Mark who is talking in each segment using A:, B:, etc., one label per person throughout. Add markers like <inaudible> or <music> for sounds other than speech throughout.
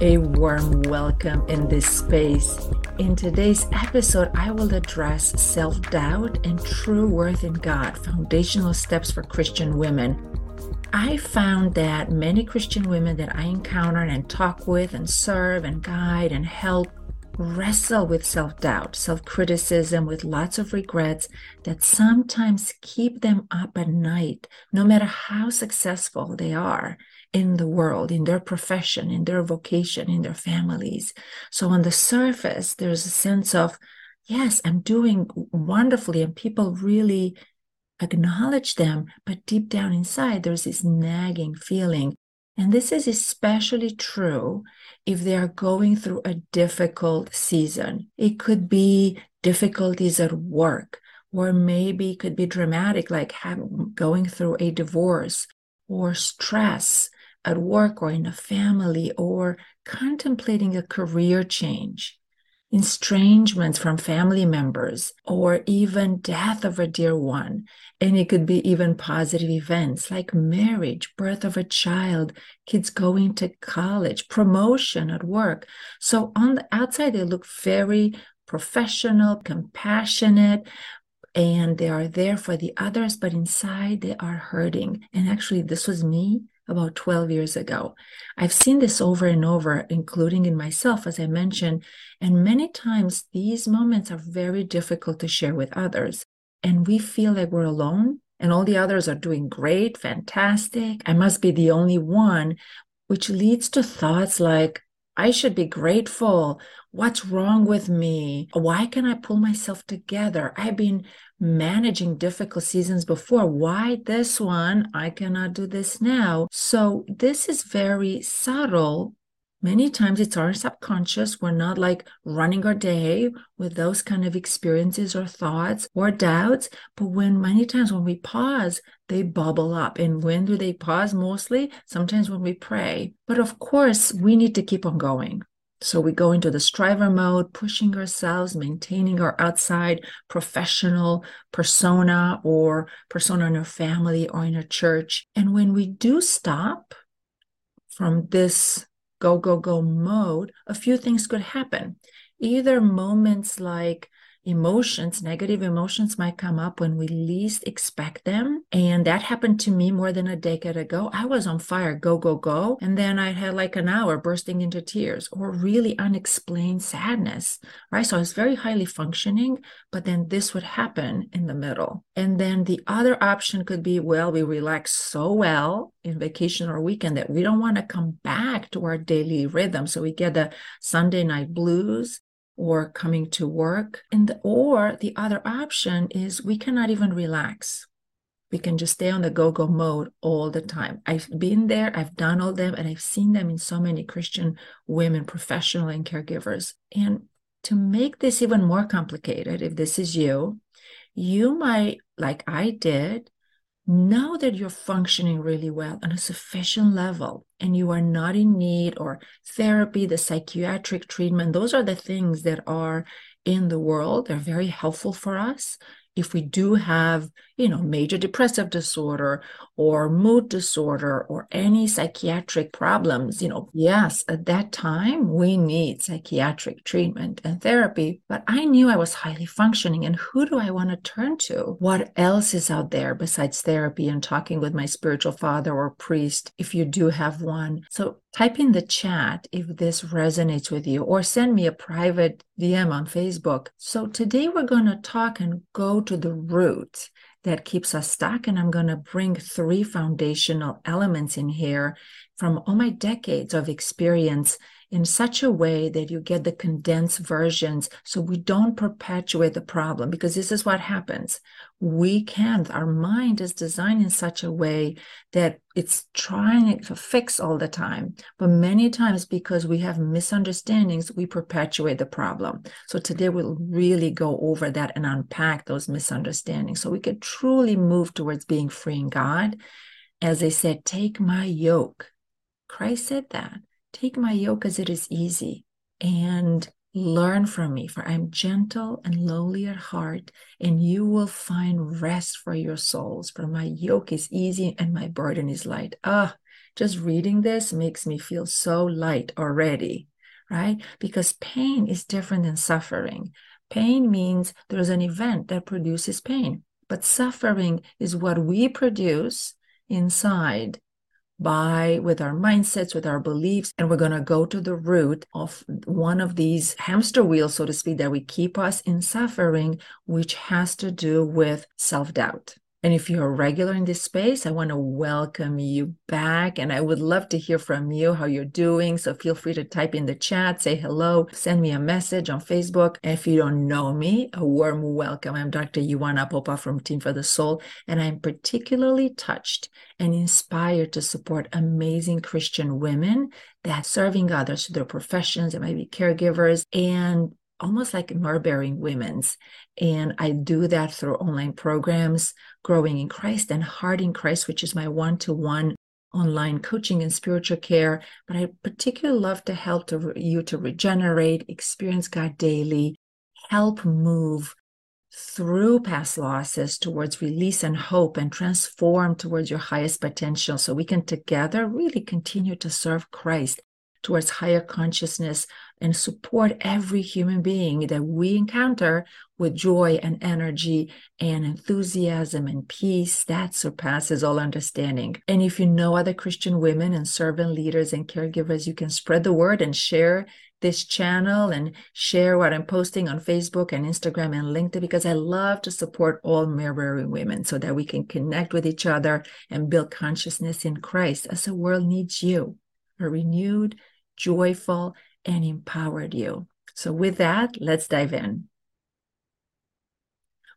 A: A warm welcome in this space. In today's episode, I will address self doubt and true worth in God, foundational steps for Christian women. I found that many Christian women that I encounter and talk with and serve and guide and help wrestle with self doubt, self criticism, with lots of regrets that sometimes keep them up at night, no matter how successful they are in the world, in their profession, in their vocation, in their families. So on the surface, there's a sense of, yes, I'm doing wonderfully, and people really acknowledge them. But deep down inside, there's this nagging feeling. And this is especially true if they are going through a difficult season. It could be difficulties at work, or maybe it could be dramatic, like having, going through a divorce or stress at work or in a family or contemplating a career change, estrangements from family members, or even death of a dear one. And it could be even positive events like marriage, birth of a child, kids going to college, promotion at work. So on the outside, they look very professional, compassionate, and they are there for the others, but inside they are hurting. And actually, this was me about 12 years ago. I've seen this over and over, including in myself, as I mentioned. And many times these moments are very difficult to share with others. And we feel like we're alone and all the others are doing great, fantastic. I must be the only one, which leads to thoughts like, I should be grateful. What's wrong with me? Why can I pull myself together? I've been managing difficult seasons before. Why this one? I cannot do this now. So, this is very subtle. Many times it's our subconscious. We're not like running our day with those kind of experiences or thoughts or doubts. But when many times when we pause, they bubble up. And when do they pause mostly? Sometimes when we pray. But of course, we need to keep on going. So we go into the striver mode, pushing ourselves, maintaining our outside professional persona or persona in our family or in our church. And when we do stop from this go, go, go mode, a few things could happen. Either moments like emotions, negative emotions might come up when we least expect them. And that happened to me more than a decade ago. I was on fire, go, go, go. And then I had like an hour bursting into tears or really unexplained sadness, right? So I was very highly functioning, but then this would happen in the middle. And then the other option could be, well, we relax so well in vacation or weekend that we don't want to come back to our daily rhythm. So we get the Sunday night blues or coming to work. And the, or the other option is we cannot even relax. We can just stay on the go-go mode all the time. I've been there, I've done all them, and I've seen them in so many Christian women, professional and caregivers. And to make this even more complicated, if this is you, you might, like I did, know that you're functioning really well on a sufficient level and you are not in need or therapy, the psychiatric treatment, those are the things that are in the world. They're very helpful for us if we do have, you know, major depressive disorder or mood disorder or any psychiatric problems, you know, yes, at that time we need psychiatric treatment and therapy. But I knew I was highly functioning. And who do I want to turn to? What else is out there besides therapy and talking with my spiritual father or priest if you do have one? So type in the chat if this resonates with you or send me a private DM on Facebook. So today we're going to talk and go to the root that keeps us stuck. And I'm going to bring three foundational elements in here from all my decades of experience in such a way that you get the condensed versions so we don't perpetuate the problem because this is what happens. We can't our mind is designed in such a way that it's trying to fix all the time. But many times because we have misunderstandings we perpetuate the problem. So today we'll really go over that and unpack those misunderstandings so we could truly move towards being free in god. As they said take my yoke. Christ said that Take my yoke as it is easy. And Learn from me, for I'm gentle and lowly at heart, and you will find rest for your souls. For my yoke is easy and my burden is light. Ah, just reading this makes me feel so light already, right? Because pain is different than suffering. Pain means there's an event that produces pain, but suffering is what we produce inside by with our mindsets, with our beliefs, and we're going to go to the root of one of these hamster wheels, so to speak, that we keep us in suffering, which has to do with self doubt. And if you're a regular in this space, I want to welcome you back. And I would love to hear from you how you're doing. So feel free to type in the chat, say hello, send me a message on Facebook. And if you don't know me, a warm welcome. I'm Dr. Ioana Popa from Time for the Soul. And I'm particularly touched and inspired to support amazing Christian women that serving others through their professions, it might be caregivers, and almost like Myrrh-bearing Women's. And I do that through online programs, Growing in Christ and Heart in Christ, which is my one to one online coaching and spiritual care. But I particularly love to help to, you to regenerate, experience God daily, help move through past losses towards release and hope and transform towards your highest potential so we can together really continue to serve Christ towards higher consciousness and support every human being that we encounter with joy and energy and enthusiasm and peace that surpasses all understanding. And if you know other Christian women and servant leaders and caregivers, you can spread the word and share this channel and share what I'm posting on Facebook and Instagram and LinkedIn because I love to support all Myrrh-bearing women so that we can connect with each other and build consciousness in Christ as the world needs you, a renewed, joyful, and empowered you. So, with that, let's dive in.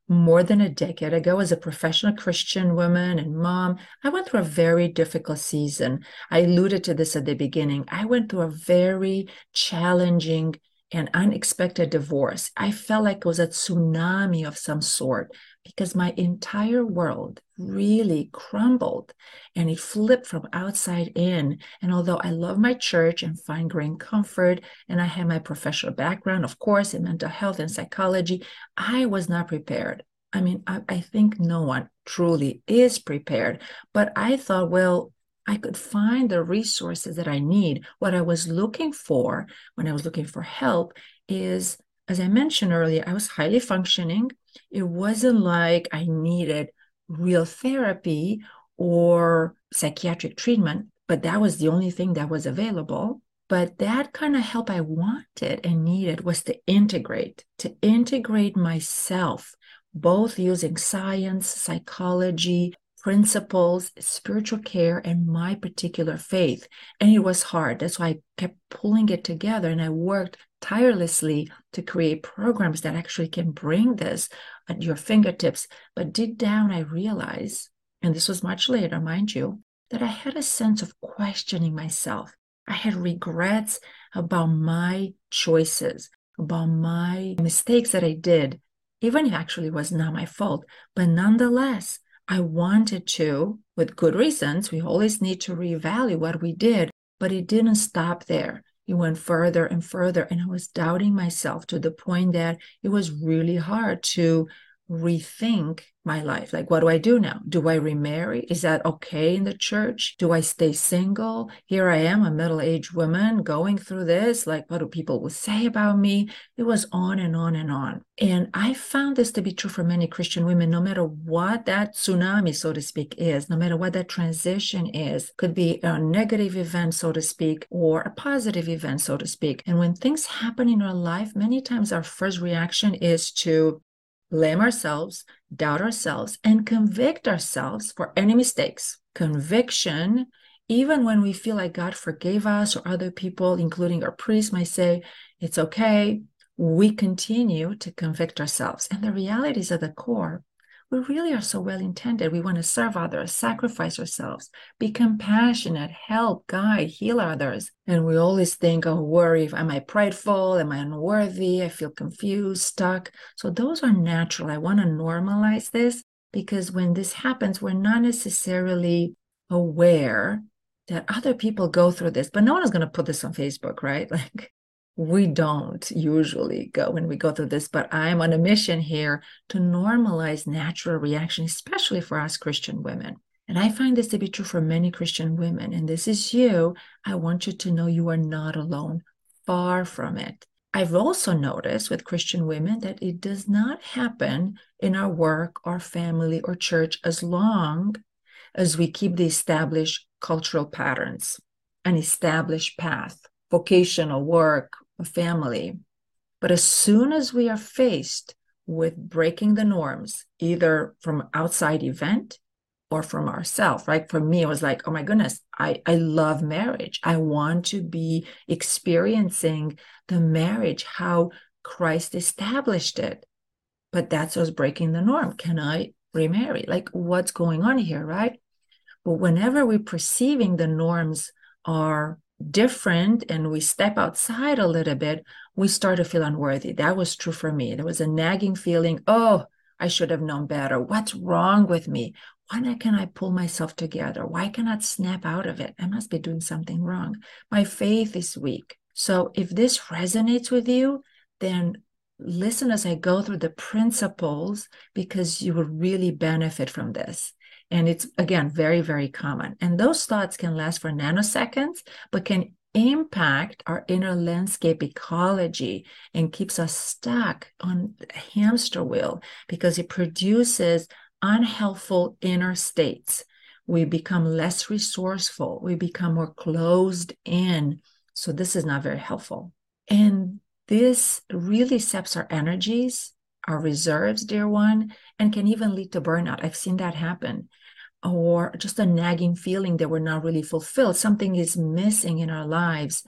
A: More than a decade ago, as a professional Christian woman and mom, I went through a very difficult season. I alluded to this at the beginning. I went through a very challenging and unexpected divorce. I felt like it was a tsunami of some sort because my entire world really crumbled and it flipped from outside in. And although I love my church and find great comfort, and I had my professional background, of course, in mental health and psychology, I was not prepared. I mean, I, I think no one truly is prepared. But I thought, well, I could find the resources that I need. What I was looking for when I was looking for help is, as I mentioned earlier, I was highly functioning. It wasn't like I needed real therapy or psychiatric treatment, but that was the only thing that was available. But that kind of help I wanted and needed was to integrate, to integrate myself, both using science, psychology, principles, spiritual care, and my particular faith. And it was hard. That's why I kept pulling it together and I worked tirelessly to create programs that actually can bring this at your fingertips. But deep down, I realized, and this was much later, mind you, that I had a sense of questioning myself. I had regrets about my choices, about my mistakes that I did, even if actually was not my fault. But nonetheless, I wanted to, with good reasons, we always need to reevaluate what we did, but it didn't stop there. It went further and further, and I was doubting myself to the point that it was really hard to rethink my life. Like, what do I do now? Do I remarry? Is that okay in the church? Do I stay single? Here I am, a middle aged woman going through this. Like, what do people will say about me? It was on and on and on. And I found this to be true for many Christian women, no matter what that tsunami, so to speak, is, no matter what that transition is, could be a negative event, so to speak, or a positive event, so to speak. And when things happen in our life, many times our first reaction is to blame ourselves, doubt ourselves, and convict ourselves for any mistakes. Conviction, even when we feel like God forgave us or other people, including our priest, might say, it's okay, we continue to convict ourselves. And the reality is at the core, we really are so well intended. We want to serve others, sacrifice ourselves, be compassionate, help, guide, heal others. And we always think, oh, worry, am I prideful? Am I unworthy? I feel confused, stuck. So those are natural. I want to normalize this because when this happens, we're not necessarily aware that other people go through this, but no one is going to put this on Facebook, right? <laughs> Like we don't usually go when we go through this, but I'm on a mission here to normalize natural reaction, especially for us Christian women. And I find this to be true for many Christian women. And this is you. I want you to know you are not alone, far from it. I've also noticed with Christian women that it does not happen in our work or family or church as long as we keep the established cultural patterns, an established path, vocational work, a family. But as soon as we are faced with breaking the norms, either from outside event or from ourselves, right? For me, it was like, oh my goodness, I, I love marriage. I want to be experiencing the marriage, how Christ established it. But that's us breaking the norm. Can I remarry? Like, what's going on here, right? But whenever we're perceiving the norms are different and we step outside a little bit, we start to feel unworthy. That was true for me. There was a nagging feeling, oh, I should have known better. What's wrong with me? Why can I pull myself together? Why cannot snap out of it? I must be doing something wrong. My faith is weak. So if this resonates with you, then listen as I go through the principles because you will really benefit from this. And it's, again, very, very common. And those thoughts can last for nanoseconds, but can impact our inner landscape ecology and keeps us stuck on a hamster wheel because it produces unhelpful inner states. We become less resourceful, we become more closed in. So, this is not very helpful. And this really saps our energies our reserves, dear one, and can even lead to burnout. I've seen that happen. Or just a nagging feeling that we're not really fulfilled. Something is missing in our lives.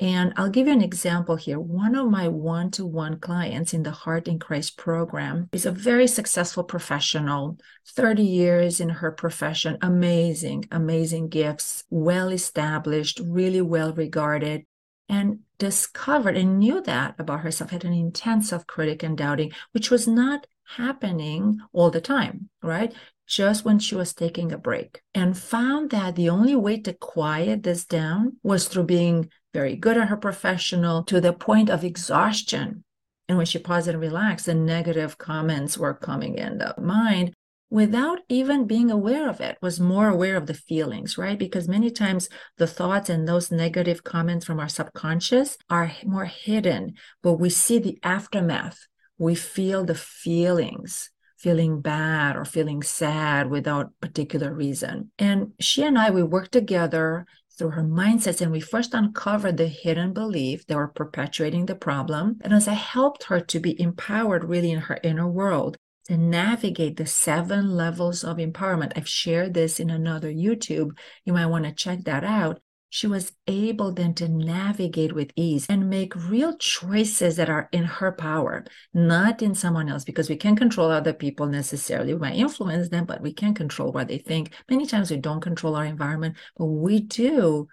A: And I'll give you an example here. One of my one to one clients in the Heart in Christ program is a very successful professional, 30 years in her profession, amazing, amazing gifts, well established, really well regarded and discovered and knew that about herself, had an intense self critic and doubting, which was not happening all the time, right? Just when she was taking a break, and found that the only way to quiet this down was through being very good at her professional to the point of exhaustion. And when she paused and relaxed, the negative comments were coming in the mind without even being aware of it was more aware of the feelings right? Because many times the thoughts and those negative comments from our subconscious are more hidden but we see the aftermath. We feel the feelings feeling bad or feeling sad without particular reason. And she and i we worked together through her mindsets and we first uncovered the hidden belief that were perpetuating the problem. And as i helped her to be empowered really in her inner world to navigate the seven levels of empowerment. I've shared this in another YouTube. You might want to check that out. She was able then to navigate with ease and make real choices that are in her power, not in someone else, because we can't control other people necessarily. We might influence them, but we can't control what they think. Many times we don't control our environment, but we do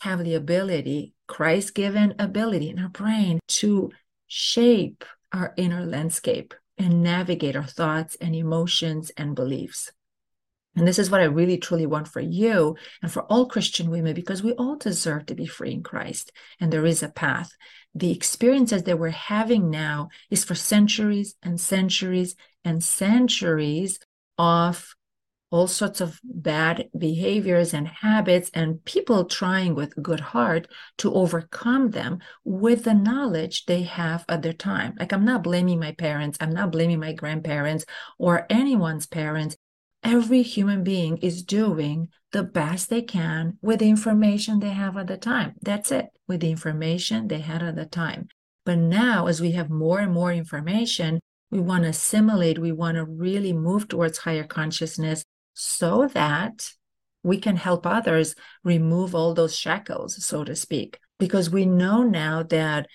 A: have the ability, Christ given ability in our brain to shape our inner landscape and navigate our thoughts and emotions and beliefs. And this is what I really truly want for you and for all Christian women, because we all deserve to be free in Christ. And there is a path. The experiences that we're having now is for centuries and centuries and centuries of all sorts of bad behaviors and habits and people trying with good heart to overcome them with the knowledge they have at their time. Like i'm not blaming my parents i'm not blaming my grandparents or anyone's parents. Every human being is doing the best they can with the information they have at the time. That's it with the information they had at the time. But now as we have more and more information we want to assimilate we want to really move towards higher consciousness so that we can help others remove all those shackles, so to speak. Because we know now that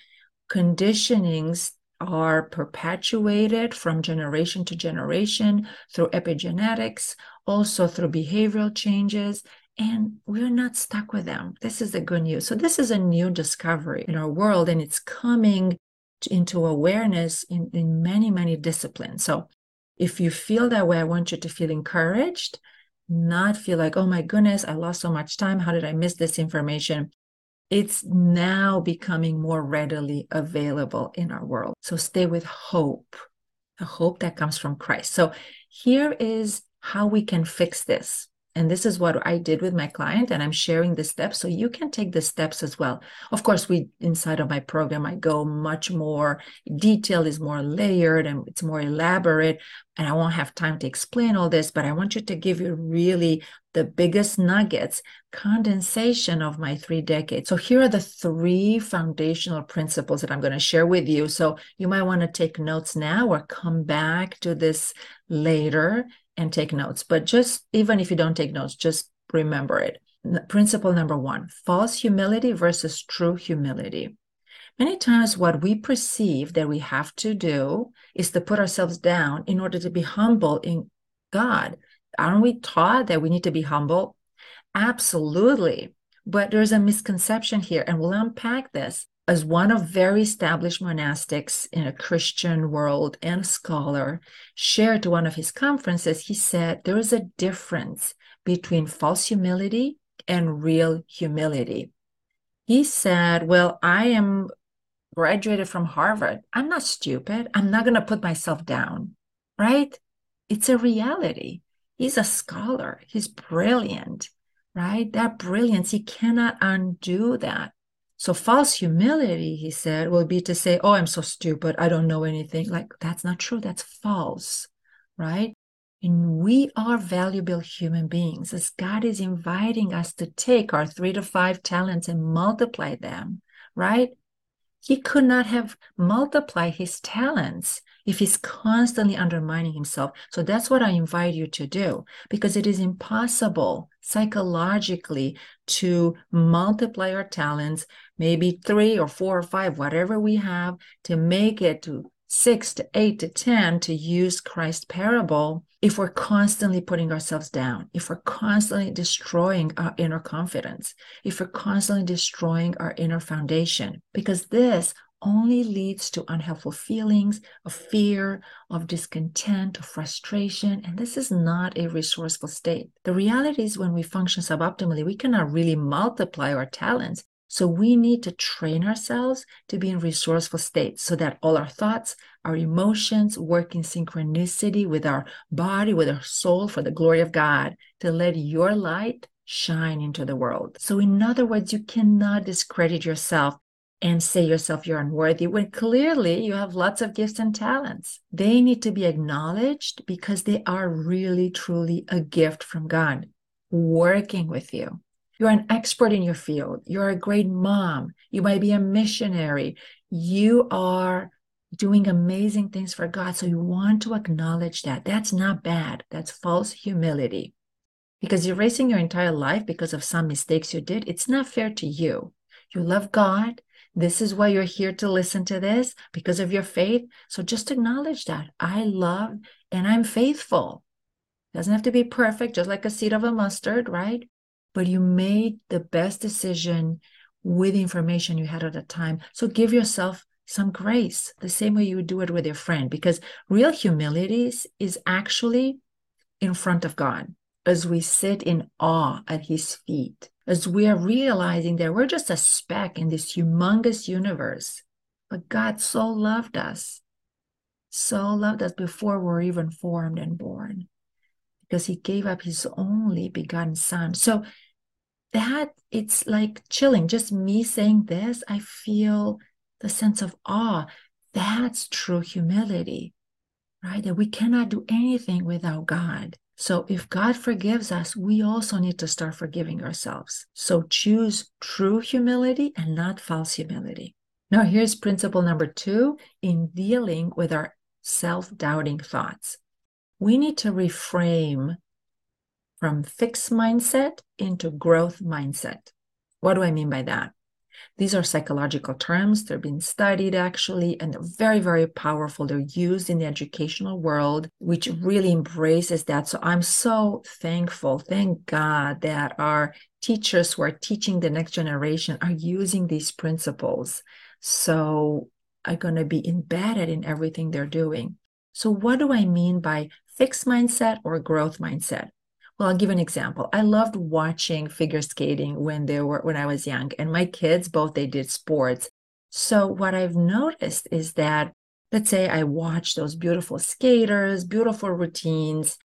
A: conditionings are perpetuated from generation to generation through epigenetics, also through behavioral changes, and we're not stuck with them. This is the good news. So, this is a new discovery in our world, and it's coming into awareness in, in many, many disciplines. So, if you feel that way, I want you to feel encouraged, not feel like, oh my goodness, I lost so much time. How did I miss this information? It's now becoming more readily available in our world. So stay with hope, the hope that comes from Christ. So here is how we can fix this. And this is what I did with my client, and I'm sharing the steps so you can take the steps as well. Of course, we inside of my program, I go much more detailed, is more layered, and it's more elaborate. And I won't have time to explain all this, but I want you to give you really the biggest nuggets, condensation of my three decades. So here are the three foundational principles that I'm going to share with you. So you might want to take notes now or come back to this later and take notes. But just even if you don't take notes, just remember it. Principle number one false humility versus true humility. Many times, what we perceive that we have to do is to put ourselves down in order to be humble in God. Aren't we taught that we need to be humble? Absolutely. But there's a misconception here, and we'll unpack this as one of very established monastics in a Christian world and a scholar shared to one of his conferences, he said there is a difference between false humility and real humility. He said, Well, I am graduated from Harvard. I'm not stupid. I'm not going to put myself down, right? It's a reality. He's a scholar, he's brilliant, right? That brilliance, he cannot undo that. So false humility, he said, will be to say, Oh, I'm so stupid. I don't know anything. Like, that's not true. That's false, right? And we are valuable human beings as God is inviting us to take our three to five talents and multiply them, right? He could not have multiplied his talents if he's constantly undermining himself. So that's what I invite you to do because it is impossible psychologically to multiply our talents, maybe three or four or five, whatever we have, to make it to six to eight to 10 to use Christ's parable if we're constantly putting ourselves down, if we're constantly destroying our inner confidence, if we're constantly destroying our inner foundation, because this only leads to unhelpful feelings of fear, of discontent, of frustration. And this is not a resourceful state. The reality is, when we function suboptimally, we cannot really multiply our talents. So we need to train ourselves to be in resourceful states so that all our thoughts, our emotions work in synchronicity with our body, with our soul for the glory of God, to let your light shine into the world. So, in other words, you cannot discredit yourself and say yourself you're unworthy when clearly you have lots of gifts and talents. They need to be acknowledged because they are really, truly a gift from God working with you. You're an expert in your field. You're a great mom. You might be a missionary. You are doing amazing things for God. So you want to acknowledge that. That's not bad. That's false humility. Because erasing your entire life because of some mistakes you did, it's not fair to you. You love God. This is why you're here to listen to this because of your faith. So just acknowledge that I love and I'm faithful. Doesn't have to be perfect, just like a seed of a mustard, right? But you made the best decision with information you had at the time. So give yourself some grace, the same way you would do it with your friend, because real humility is actually in front of God as we sit in awe at his feet as we are realizing that we're just a speck in this humongous universe. But God so loved us, so loved us before we're even formed and born, because he gave up his only begotten son. So that it's like chilling. Just me saying this, I feel the sense of awe. That's true humility, right? That we cannot do anything without God. So if God forgives us, we also need to start forgiving ourselves. So choose true humility and not false humility. Now, here's principle number two in dealing with our self doubting thoughts. We need to reframe from fixed mindset into growth mindset. What do I mean by that? These are psychological terms. They're being studied actually, and they're very, very powerful. They're used in the educational world, which really embraces that. So I'm so thankful, thank God, that our teachers who are teaching the next generation are using these principles. So are going to be embedded in everything they're doing. So, what do I mean by fixed mindset or growth mindset? Well, I'll give an example. I loved watching figure skating when they were when I was young, and my kids both they did sports. So what I've noticed is that let's say I watched those beautiful skaters, beautiful routines,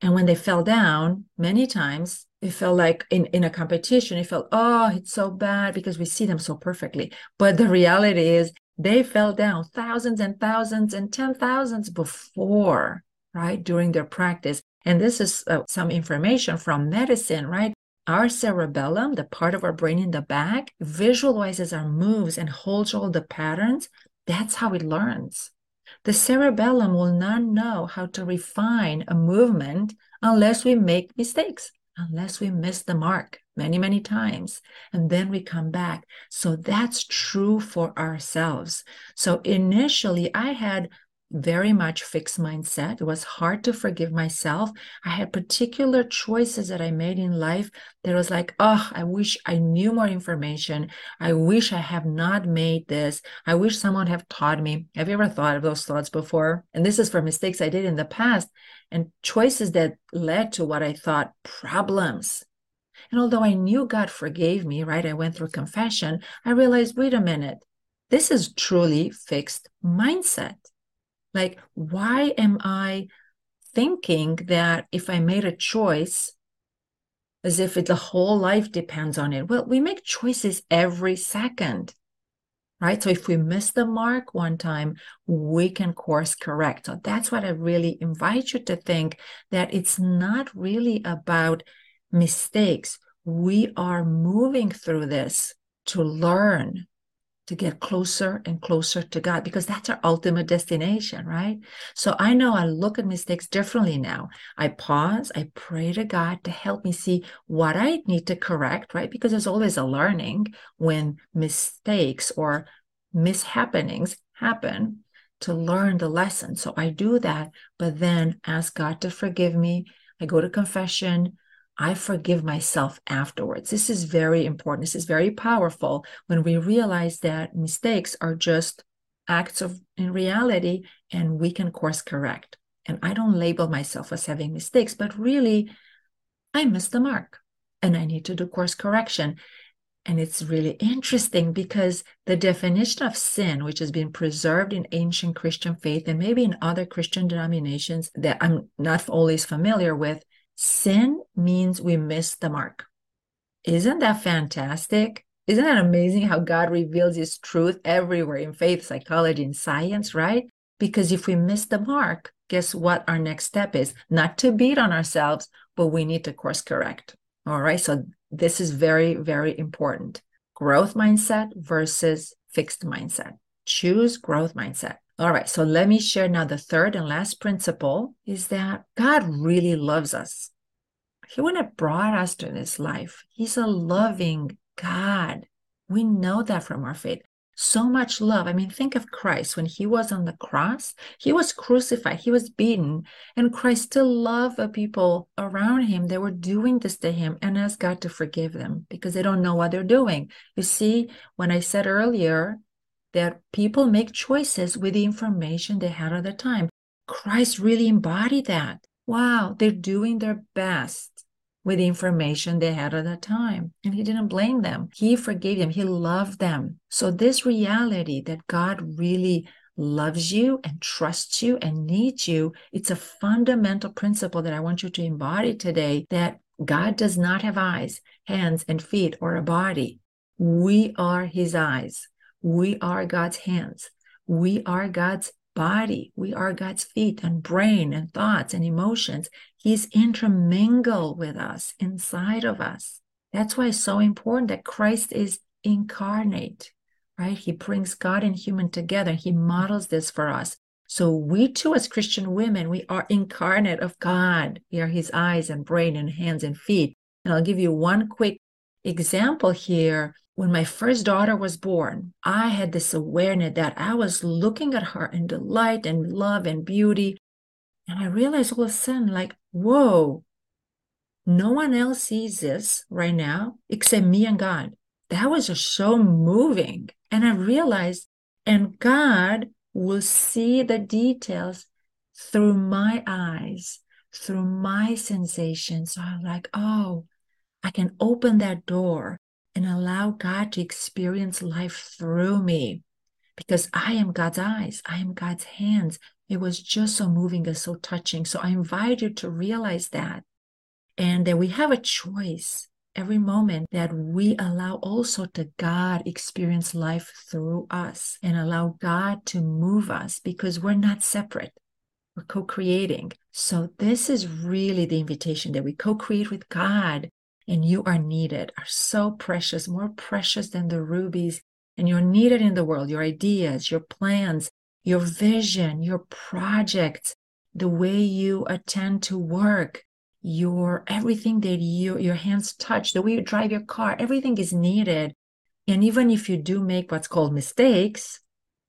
A: and when they fell down, many times it felt like in, in a competition, it felt, oh, it's so bad because we see them so perfectly. But the reality is they fell down thousands and thousands and ten thousands before, right, during their practice. And this is uh, some information from medicine, right? Our cerebellum, the part of our brain in the back, visualizes our moves and holds all the patterns. That's how it learns. The cerebellum will not know how to refine a movement unless we make mistakes unless we miss the mark many, many times, and then we come back. So that's true for ourselves. So initially, I had very much fixed mindset. It was hard to forgive myself. I had particular choices that I made in life that was like, oh, I wish I knew more information. I wish I have not made this. I wish someone have taught me. Have you ever thought of those thoughts before? And this is for mistakes I did in the past and choices that led to what I thought problems. And although I knew God forgave me, right? I went through confession, I realized, wait a minute, this is truly fixed mindset. Like, why am I thinking that if I made a choice, as if it, the whole life depends on it? Well, we make choices every second, right? So if we miss the mark one time, we can course correct. So that's what I really invite you to think that it's not really about mistakes. We are moving through this to learn, to get closer and closer to God because that's our ultimate destination, right? So I know I look at mistakes differently now. I pause, I pray to God to help me see what I need to correct, right? Because there's always a learning when mistakes or mishappenings happen to learn the lesson. So I do that, but then ask God to forgive me. I go to confession. I forgive myself afterwards. This is very important. This is very powerful when we realize that mistakes are just acts of in reality and we can course correct. And I don't label myself as having mistakes, but really I missed the mark and I need to do course correction. And it's really interesting because the definition of sin, which has been preserved in ancient Christian faith and maybe in other Christian denominations that I'm not always familiar with, Sin means we miss the mark. Isn't that fantastic? Isn't that amazing how God reveals his truth everywhere in faith, psychology, and science, right? Because if we miss the mark, guess what our next step is? Not to beat on ourselves, but we need to course correct. All right. So this is very, very important. Growth mindset versus fixed mindset. Choose growth mindset. All right, so let me share now the third and last principle is that God really loves us. He wouldn't have brought us to this life. He's a loving God. We know that from our faith. So much love. I mean, think of Christ when he was on the cross, he was crucified, he was beaten, and Christ still loved the people around him that were doing this to him and asked God to forgive them because they don't know what they're doing. You see, when I said earlier that people make choices with the information they had at the time. Christ really embodied that. Wow, they're doing their best with the information they had at the time. And he didn't blame them. He forgave them. He loved them. So this reality that God really loves you and trusts you and needs you, it's a fundamental principle that I want you to embody today that God does not have eyes, hands, and feet, or a body. We are his eyes. We are God's hands. We are God's body. We are God's feet and brain and thoughts and emotions. He's intermingled with us inside of us. That's why it's so important that Christ is incarnate, right? He brings God and human together. He models this for us. So we too, as Christian women, we are incarnate of God. We are his eyes and brain and hands and feet. And I'll give you one quick example here when my first daughter was born, I had this awareness that I was looking at her in delight and love and beauty. And I realized all of a sudden, like, whoa, no one else sees this right now except me and God. That was just so moving. And I realized, and God will see the details through my eyes, through my sensations. So I'm like, oh, I can open that door and allow God to experience life through me because I am God's eyes, I am God's hands. It was just so moving and so touching. So I invite you to realize that and that we have a choice every moment that we allow also to God experience life through us and allow God to move us because we're not separate. We're co creating. So, this is really the invitation that we co create with God and you are needed, are so precious, more precious than the rubies. And you're needed in the world, your ideas, your plans, your vision, your projects, the way you attend to work, your everything that you your hands touch, the way you drive your car, everything is needed. And even if you do make what's called mistakes,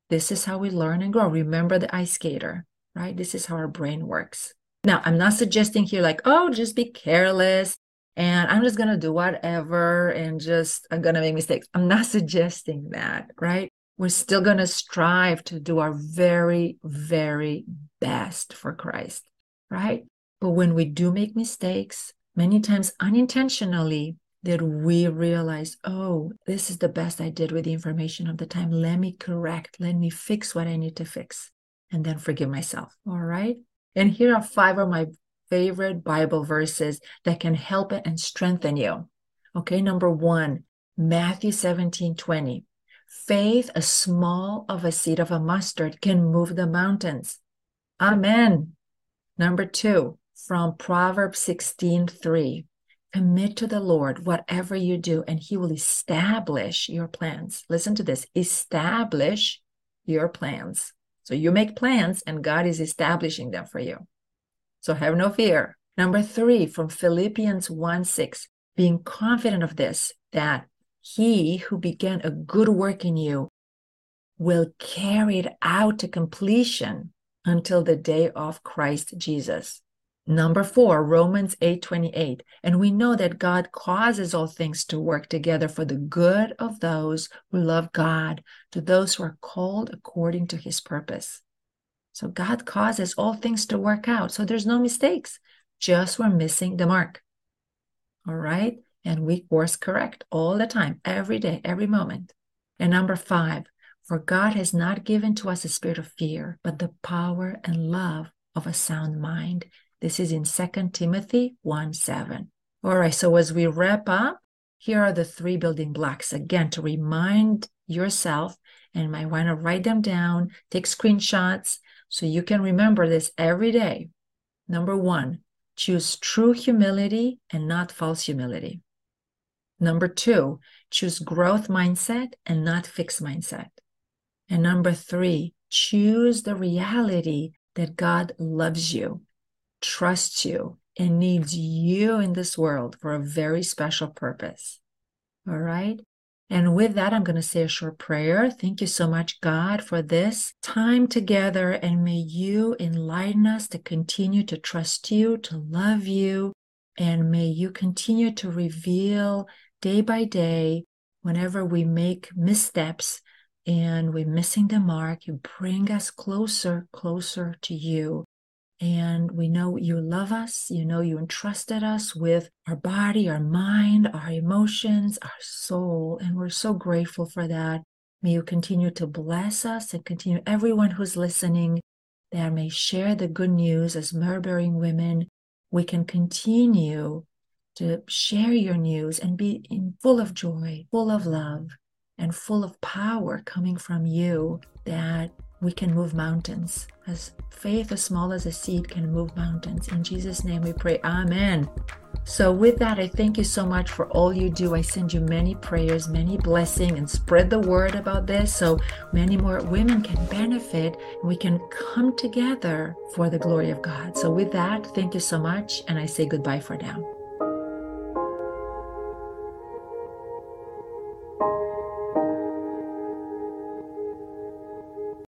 A: this is how we learn and grow. Remember the ice skater, right? This is how our brain works. Now, I'm not suggesting here like, oh, just be careless and I'm just going to do whatever and just I'm going to make mistakes. I'm not <laughs> suggesting that, right? We're still going to strive to do our very, very best for Christ, right? But when we do make mistakes, many times unintentionally, that we realize, oh, this is the best I did with the information of the time. Let me correct, let me fix what I need to fix, and then forgive myself. All right. And here are five of my favorite Bible verses that can help and strengthen you. Okay, number one, Matthew 17 20. Faith, as small of a seed of a mustard, can move the mountains. Amen. Number two, from Proverbs 16 3. Commit to the Lord whatever you do, and He will establish your plans. Listen to this establish your plans. So you make plans, and God is establishing them for you. So have no fear. Number three, from Philippians 1 6, being confident of this, that he who began a good work in you will carry it out to completion until the day of Christ Jesus. Number four, Romans 8 28. And we know that God causes all things to work together for the good of those who love God, to those who are called according to his purpose. So God causes all things to work out. So there's no mistakes, just we're missing the mark. All right. And we course correct all the time, every day, every moment. And number five, for God has not given to us a spirit of fear, but the power and love of a sound mind. This is in 2 Timothy 1 7. All right. So as we wrap up, here are the three building blocks again to remind yourself and might want to write them down, take screenshots, so you can remember this every day. Number one, choose true humility and not false humility. Number two, choose growth mindset and not fixed mindset. And number three, choose the reality that God loves you, trusts you, and needs you in this world for a very special purpose. All right. And with that, I'm going to say a short prayer. Thank you so much, God, for this time together. And may you enlighten us to continue to trust you, to love you. And may you continue to reveal day by day, whenever we make missteps and we're missing the mark, you bring us closer, closer to you. And we know you love us. You know you entrusted us with our body, our mind, our emotions, our soul. And we're so grateful for that. May you continue to bless us and continue everyone who's listening that may share the good news as myrrh-bearing women. We can continue to share your news and be in full of joy, full of love, and full of power coming from you that we can move mountains. As faith as small as a seed can move mountains. In Jesus' name we pray. Amen. So, with that, I thank you so much for all you do. I send you many prayers, many blessings, and spread the word about this so many more women can benefit and we can come together for the glory of God. So, with that, thank you so much. And I say goodbye for now.